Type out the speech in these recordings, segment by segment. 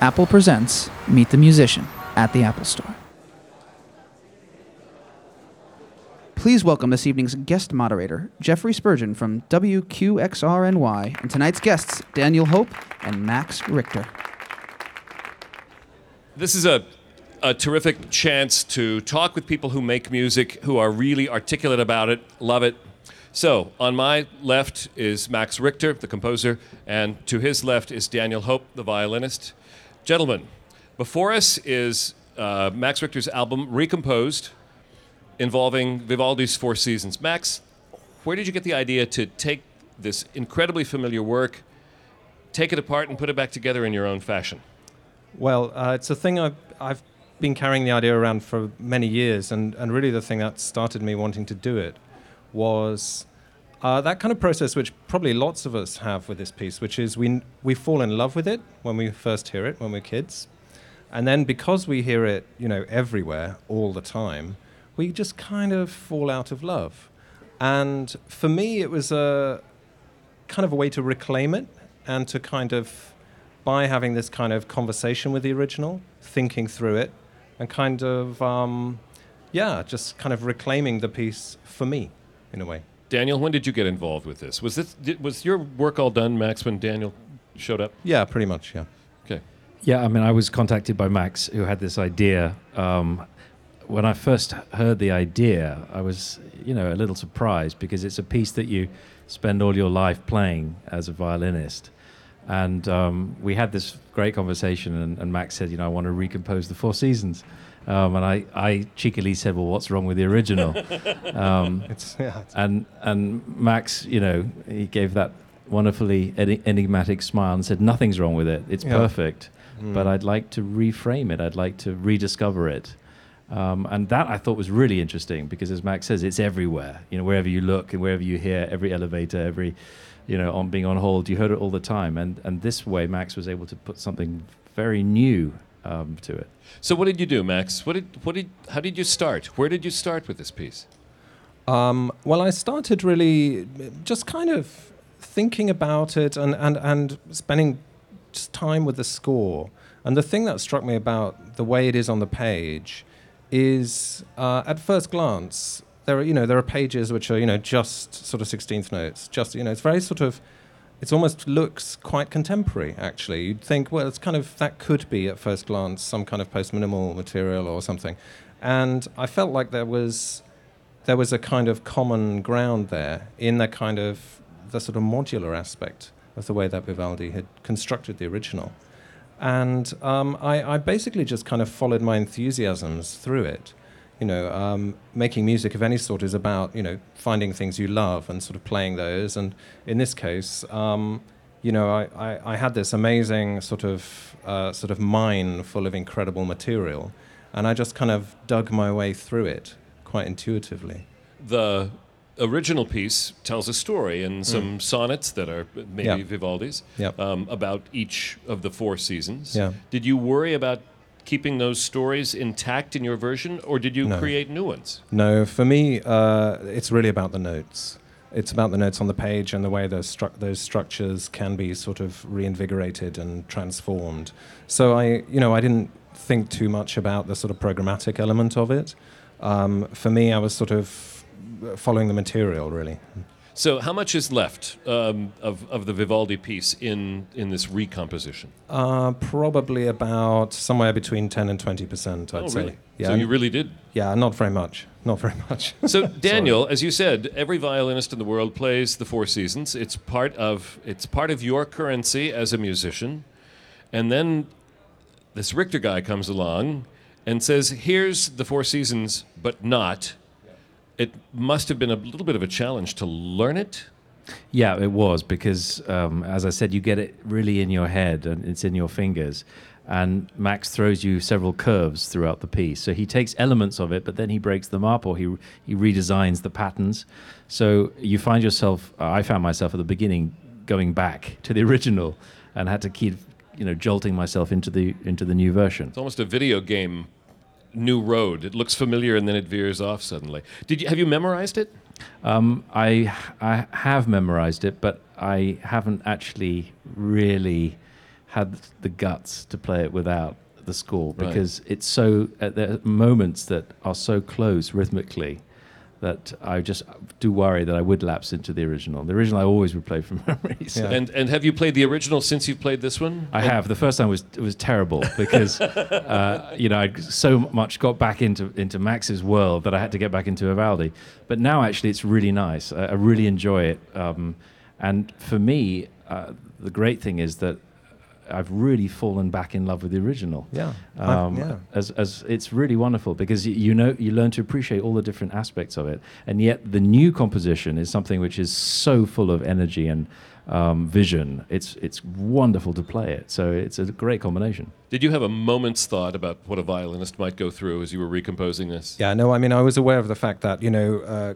Apple presents Meet the Musician at the Apple Store. Please welcome this evening's guest moderator, Jeffrey Spurgeon from WQXRNY, and tonight's guests, Daniel Hope and Max Richter. This is a, a terrific chance to talk with people who make music, who are really articulate about it, love it. So, on my left is Max Richter, the composer, and to his left is Daniel Hope, the violinist. Gentlemen, before us is uh, Max Richter's album, Recomposed, involving Vivaldi's Four Seasons. Max, where did you get the idea to take this incredibly familiar work, take it apart, and put it back together in your own fashion? Well, uh, it's a thing I've, I've been carrying the idea around for many years, and, and really the thing that started me wanting to do it was uh, that kind of process, which probably lots of us have with this piece, which is we, we fall in love with it when we first hear it, when we're kids. And then because we hear it, you know, everywhere, all the time, we just kind of fall out of love. And for me, it was a kind of a way to reclaim it and to kind of, by having this kind of conversation with the original, thinking through it, and kind of, um, yeah, just kind of reclaiming the piece for me, in a way. Daniel, when did you get involved with this? Was this did, was your work all done, Max, when Daniel showed up? Yeah, pretty much, yeah. Okay. Yeah, I mean, I was contacted by Max, who had this idea. Um, when I first heard the idea, I was, you know, a little surprised because it's a piece that you spend all your life playing as a violinist. And um, we had this great conversation, and, and, Max said, you know, I want to recompose the Four Seasons. Um, and I, I cheekily said, well, what's wrong with the original? Um, it's, yeah, it's and, and Max, you know, he gave that wonderfully enigmatic smile and said, nothing's wrong with it. It's yeah. perfect. Mm. But I'd like to reframe it. I'd like to rediscover it. Um, and that I thought was really interesting because, as Max says, it's everywhere. You know, wherever you look and wherever you hear, every elevator, every, you know, on being on hold, you heard it all the time. And and this way, Max was able to put something very new um, to it. So, what did you do, Max? What did what did how did you start? Where did you start with this piece? Um, well, I started really just kind of thinking about it and and and spending just time with the score. And the thing that struck me about the way it is on the page is uh, at first glance there are you know there are pages which are you know just sort of 16th notes just you know it's very sort of it almost looks quite contemporary actually. You'd think well it's kind of that could be at first glance some kind of post minimal material or something. And i felt like there was there was a kind of common ground there in the kind of the sort of modular aspect of the way that vivaldi had constructed the original. And um, I, I, basically just kind of followed my enthusiasms through it. You know, um, making music of any sort is about you know finding things you love and sort of playing those. And in this case, um, you know, I, I, I, had this amazing sort of uh, sort of mine full of incredible material, and I just kind of dug my way through it quite intuitively. The original piece tells a story and mm. some mm. sonnets that are maybe yep. Vivaldi's yep. Um, about each of the four seasons. Yeah. Did you worry about keeping those stories intact in your version, or did you no. create new ones? No, for me, uh, it's really about the notes. It's about the notes on the page and the way those, stru- those structures can be sort of reinvigorated and transformed. So I, you know, I didn't think too much about the sort of programmatic element of it. Um, for me, I was sort of following the material, really. So, how much is left um, of, of the Vivaldi piece in, in this recomposition? Uh, probably about somewhere between 10 and 20 percent, I'd oh, say. Really? Yeah, so, you really did? Yeah, not very much. Not very much. so, Daniel, as you said, every violinist in the world plays the Four Seasons. It's part of, it's part of your currency as a musician. And then this Richter guy comes along and says, here's the Four Seasons, but not it must have been a little bit of a challenge to learn it. Yeah, it was because, um, as I said, you get it really in your head and it's in your fingers. And Max throws you several curves throughout the piece. So he takes elements of it, but then he breaks them up or he he redesigns the patterns. So you find yourself. Uh, I found myself at the beginning going back to the original and had to keep you know jolting myself into the into the new version. It's almost a video game new road. It looks familiar and then it veers off suddenly. Did you have you memorized it? Um, I I have memorized it, but I haven't actually really had the guts to play it without the score Right. because it's so at the moments that are so close rhythmically that I just do worry that I would lapse into the original. The original I always would play from memory. So. Yeah. And and have you played the original since you've played this one? I And- have. The first time was it was terrible because uh, you know I so much got back into into Max's world that I had to get back into Vivaldi. But now actually it's really nice. I, I really enjoy it. Um, and for me, uh, the great thing is that I've really fallen back in love with the original. Yeah. Um, yeah. as, as it's really wonderful because you, you know you learn to appreciate all the different aspects of it, and yet the new composition is something which is so full of energy and um, vision. It's it's wonderful to play it. So it's a great combination. Did you have a moment's thought about what a violinist might go through as you were recomposing this? Yeah, no, I mean, I was aware of the fact that, you know, uh,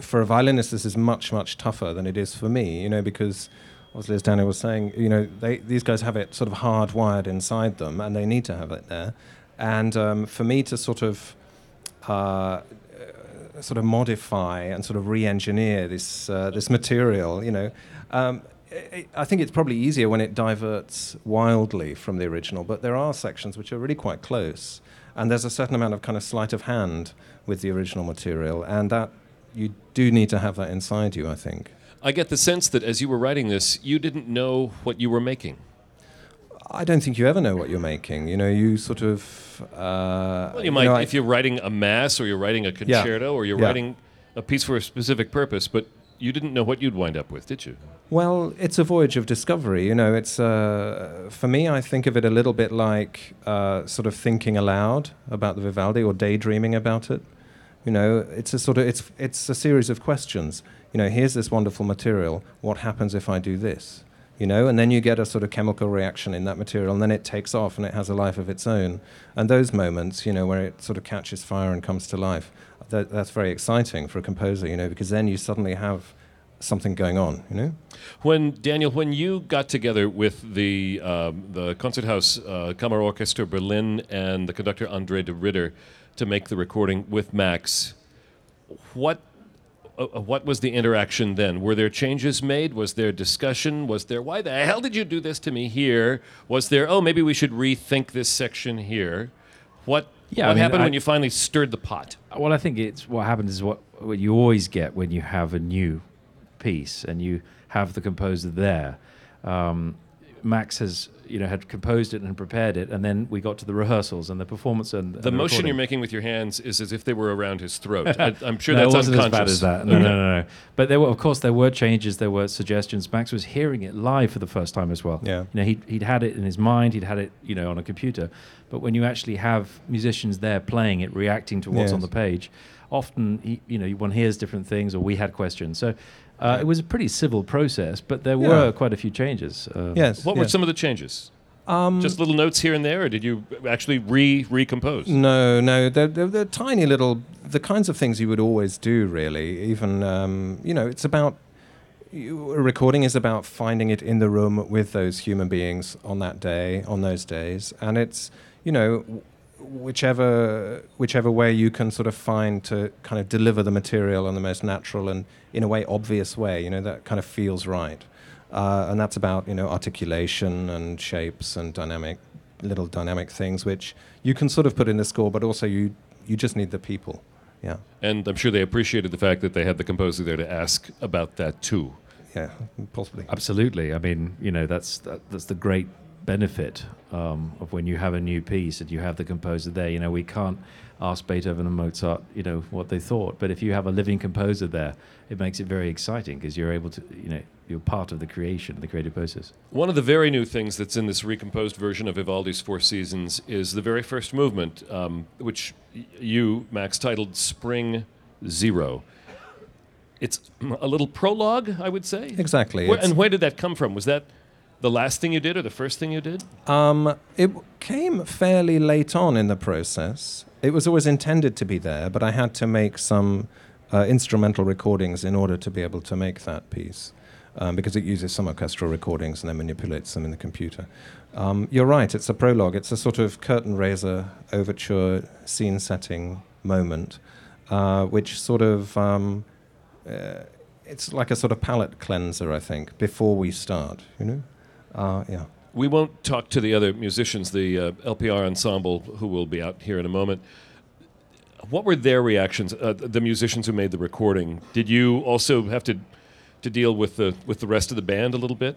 for a violinist, this is much, much tougher than it is for me, you know, because, as Daniel was saying, you know, they, these guys have it sort of hardwired inside them and they need to have it there. And um, for me to sort of uh, uh, sort of modify and sort of re-engineer this uh, this material, you know, um, I I think it's probably easier when it diverts wildly from the original. But there are sections which are really quite close, and there's a certain amount of kind of sleight of hand with the original material, and that you do need to have that inside you. I think. I get the sense that as you were writing this, you didn't know what you were making. I don't think you ever know what you're making. You know, you sort of. Uh, Well, you might, know, I- if you're writing a mass or you're writing a concerto or you're Yeah. writing a piece for a specific purpose, but you didn't know what you'd wind up with, did you? Well, it's a voyage of discovery. You know, it's uh, for me. I think of it a little bit like uh, sort of thinking aloud about the Vivaldi or daydreaming about it. You know, it's a sort of it's it's a series of questions. You know, here's this wonderful material. What happens if I do this? You know, and then you get a sort of chemical reaction in that material, and then it takes off and it has a life of its own. And those moments, you know, where it sort of catches fire and comes to life, that, that's very exciting for a composer. You know, because then you suddenly have something going on. You know. When Daniel, when you got together with the um, the Konzerthaus uh, Kammerorchester Berlin and the conductor André de Ridder to make the recording with Max, what uh, what was the interaction then? Were there changes made? Was there discussion? Was there why the hell did you do this to me here? Was there oh maybe we should rethink this section here? What Yeah, what I mean, happened I- when you finally stirred the pot? Well, I think it's what happens is what, what you always get when you have a new piece and you have the composer there. Um, Max has, you know, had composed it and prepared it, and then we got to the rehearsals and the performance and and The motion recording. you're making with your hands is as if they were around his throat. I, I'm sure no, that's it wasn't unconscious. as bad as that. No, no, no, no. But there were, of course, there were changes. There were suggestions. Max was hearing it live for the first time as well. Yeah. You know, he'd, he'd had it in his mind. He'd had it, you know, on a computer. But when you actually have musicians there playing it, reacting to what's on the page, often, he, you know, one hears different things, or we had questions. So uh, it was a pretty civil process, but there Yeah. were quite a few changes. Uh, Yes. What were some of the changes? Um, Just little notes here and there, or did you actually re recompose? no, no. They're, they're, they're tiny little, the kinds of things you would always do, really. Even, um, you know, it's about, you, a recording is about finding it in the room with those human beings on that day, on those days. And it's, you know, w- whichever, whichever way you can sort of find to kind of deliver the material in the most natural and, in a way, obvious way, you know, that kind of feels right. Uh, and that's about you know articulation and shapes and dynamic little dynamic things which you can sort of put in the score, but also you you just need the people. Yeah, And I'm sure they appreciated the fact that they had the composer there to ask about that too. yeah, possibly. Absolutely. I mean, you know, that's that, that's the great benefit um, of when you have a new piece and you have the composer there. You know, we can't ask Beethoven and Mozart, you know, what they thought, but if you have a living composer there, it makes it very exciting because you're able to, you know, you're part of the creation, the creative process. One of the very new things that's in this recomposed version of Vivaldi's Four Seasons is the very first movement, um, which you, Max, titled Spring Zero. It's a little prologue, I would say. Exactly. Where, and where did that come from? Was that the last thing you did or the first thing you did? Um, it came fairly late on in the process. It was always intended to be there, but I had to make some uh, instrumental recordings in order to be able to make that piece, um, because it uses some orchestral recordings and then manipulates them in the computer. Um, you're right, it's a prologue. It's a sort of curtain raiser overture scene setting moment, uh, which sort of. Um, uh, it's like a sort of palate cleanser, I think, before we start, you know? Uh, yeah. we won't talk to the other musicians, the uh, LPR ensemble, who will be out here in a moment. What were their reactions? Uh, the musicians who made the recording. Did you also have to to deal with the with the rest of the band a little bit?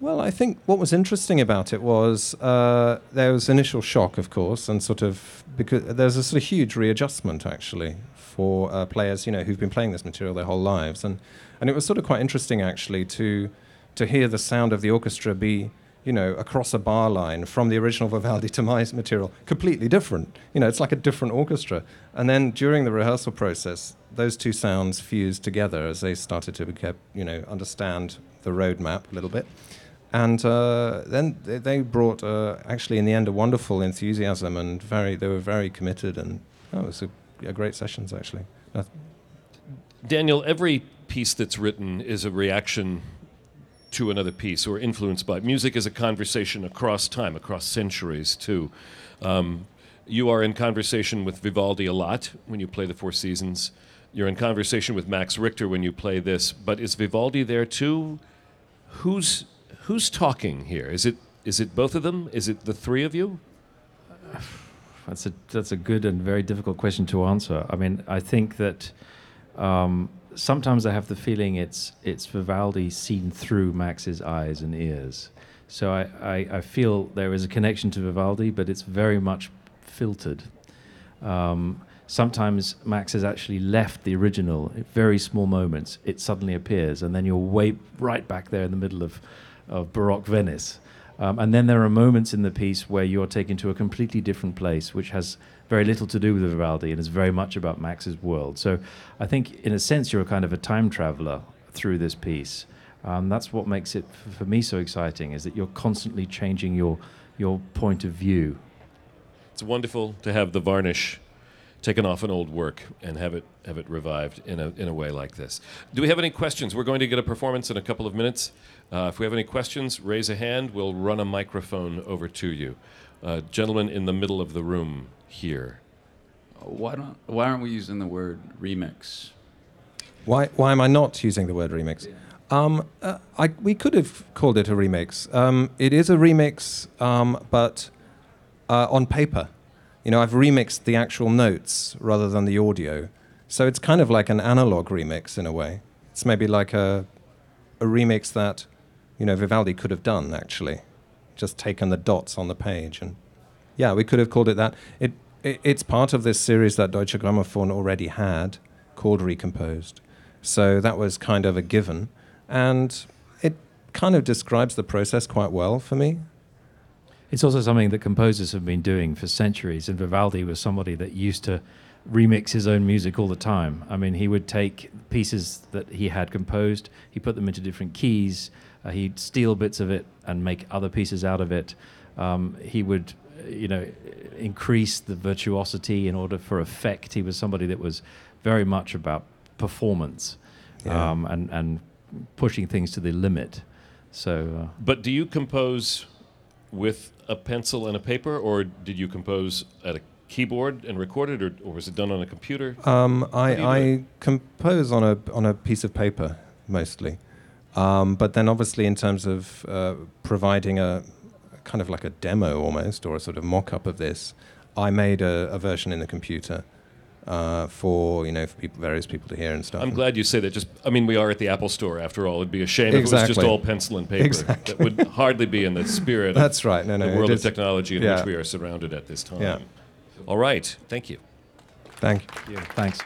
Well, I think what was interesting about it was uh, there was initial shock, of course, and sort of because there's a sort of huge readjustment actually for uh, players, you know, who've been playing this material their whole lives, and and it was sort of quite interesting actually to to hear the sound of the orchestra be you know, across a bar line from the original Vivaldi to my material, completely different. You know, it's like a different orchestra. And then during the rehearsal process, those two sounds fused together as they started to, you know, understand the roadmap a little bit. And uh, then they, they brought, uh, actually, in the end, a wonderful enthusiasm and very, they were very committed. And oh, it was a, a great sessions, actually. Daniel, every piece that's written is a reaction to another piece or influenced by music is a conversation across time, across centuries too. Um, you are in conversation with Vivaldi a lot when you play the Four Seasons. You're in conversation with Max Richter when you play this, but is Vivaldi there too? Who's who's talking here? Is it is it both of them? Is it the three of you? That's a that's a good and very difficult question to answer. I mean, I think that um, sometimes I have the feeling it's it's Vivaldi seen through Max's eyes and ears. So I, I, I feel there is a connection to Vivaldi, but it's very much filtered. Um, sometimes Max has actually left the original at very small moments. It suddenly appears, and then you're way right back there in the middle of, of Baroque Venice. Um, and then there are moments in the piece where you're taken to a completely different place, which has very little to do with Vivaldi and is very much about Max's world. So I think, in a sense, you're a kind of a time traveler through this piece. Um, that's what makes it, for me, so exciting, is that you're constantly changing your, your point of view. It's wonderful to have the varnish taken off an old work and have it have it revived in a in a way like this. Do we have any questions? We're going to get a performance in a couple of minutes. Uh, if we have any questions, raise a hand. We'll run a microphone over to you. Uh, gentleman in the middle of the room here. Why don't Why aren't we using the word remix? Why, why am I not using the word remix? Um, uh, I, we could have called it a remix. Um, it is a remix, um, but uh, on paper. You know, I've remixed the actual notes rather than the audio. So it's kind of like an analog remix in a way. It's maybe like a, a remix that, you know, Vivaldi could have done, actually. Just taken the dots on the page. And yeah, we could have called it that. It, it, it's part of this series that Deutsche Grammophon already had called Recomposed. So that was kind of a given. And it kind of describes the process quite well for me. It's also something that composers have been doing for centuries, and Vivaldi was somebody that used to remix his own music all the time. I mean, he would take pieces that he had composed, he put them into different keys, uh, he'd steal bits of it and make other pieces out of it. Um, he would, you know, increase the virtuosity in order for effect. He was somebody that was very much about performance Yeah. um, and and pushing things to the limit. So. Uh, But do you compose with a pencil and a paper, or did you compose at a keyboard and record it, or, or was it done on a computer? Um, I, do you do I compose on a on a piece of paper mostly, um, but then obviously in terms of uh, providing a kind of like a demo almost or a sort of mock-up of this, I made a, a version in the computer uh, for you know for people, various people to hear and stuff. I'm glad you say that. Just, I mean, we are at the Apple Store after all. It'd be a shame if it was just all pencil and paper. Exactly. That would hardly be in the spirit That's of right. No, no. the it world of technology in yeah. which we are surrounded at this time. Yeah. All right. Thank you. Thank you. Thanks.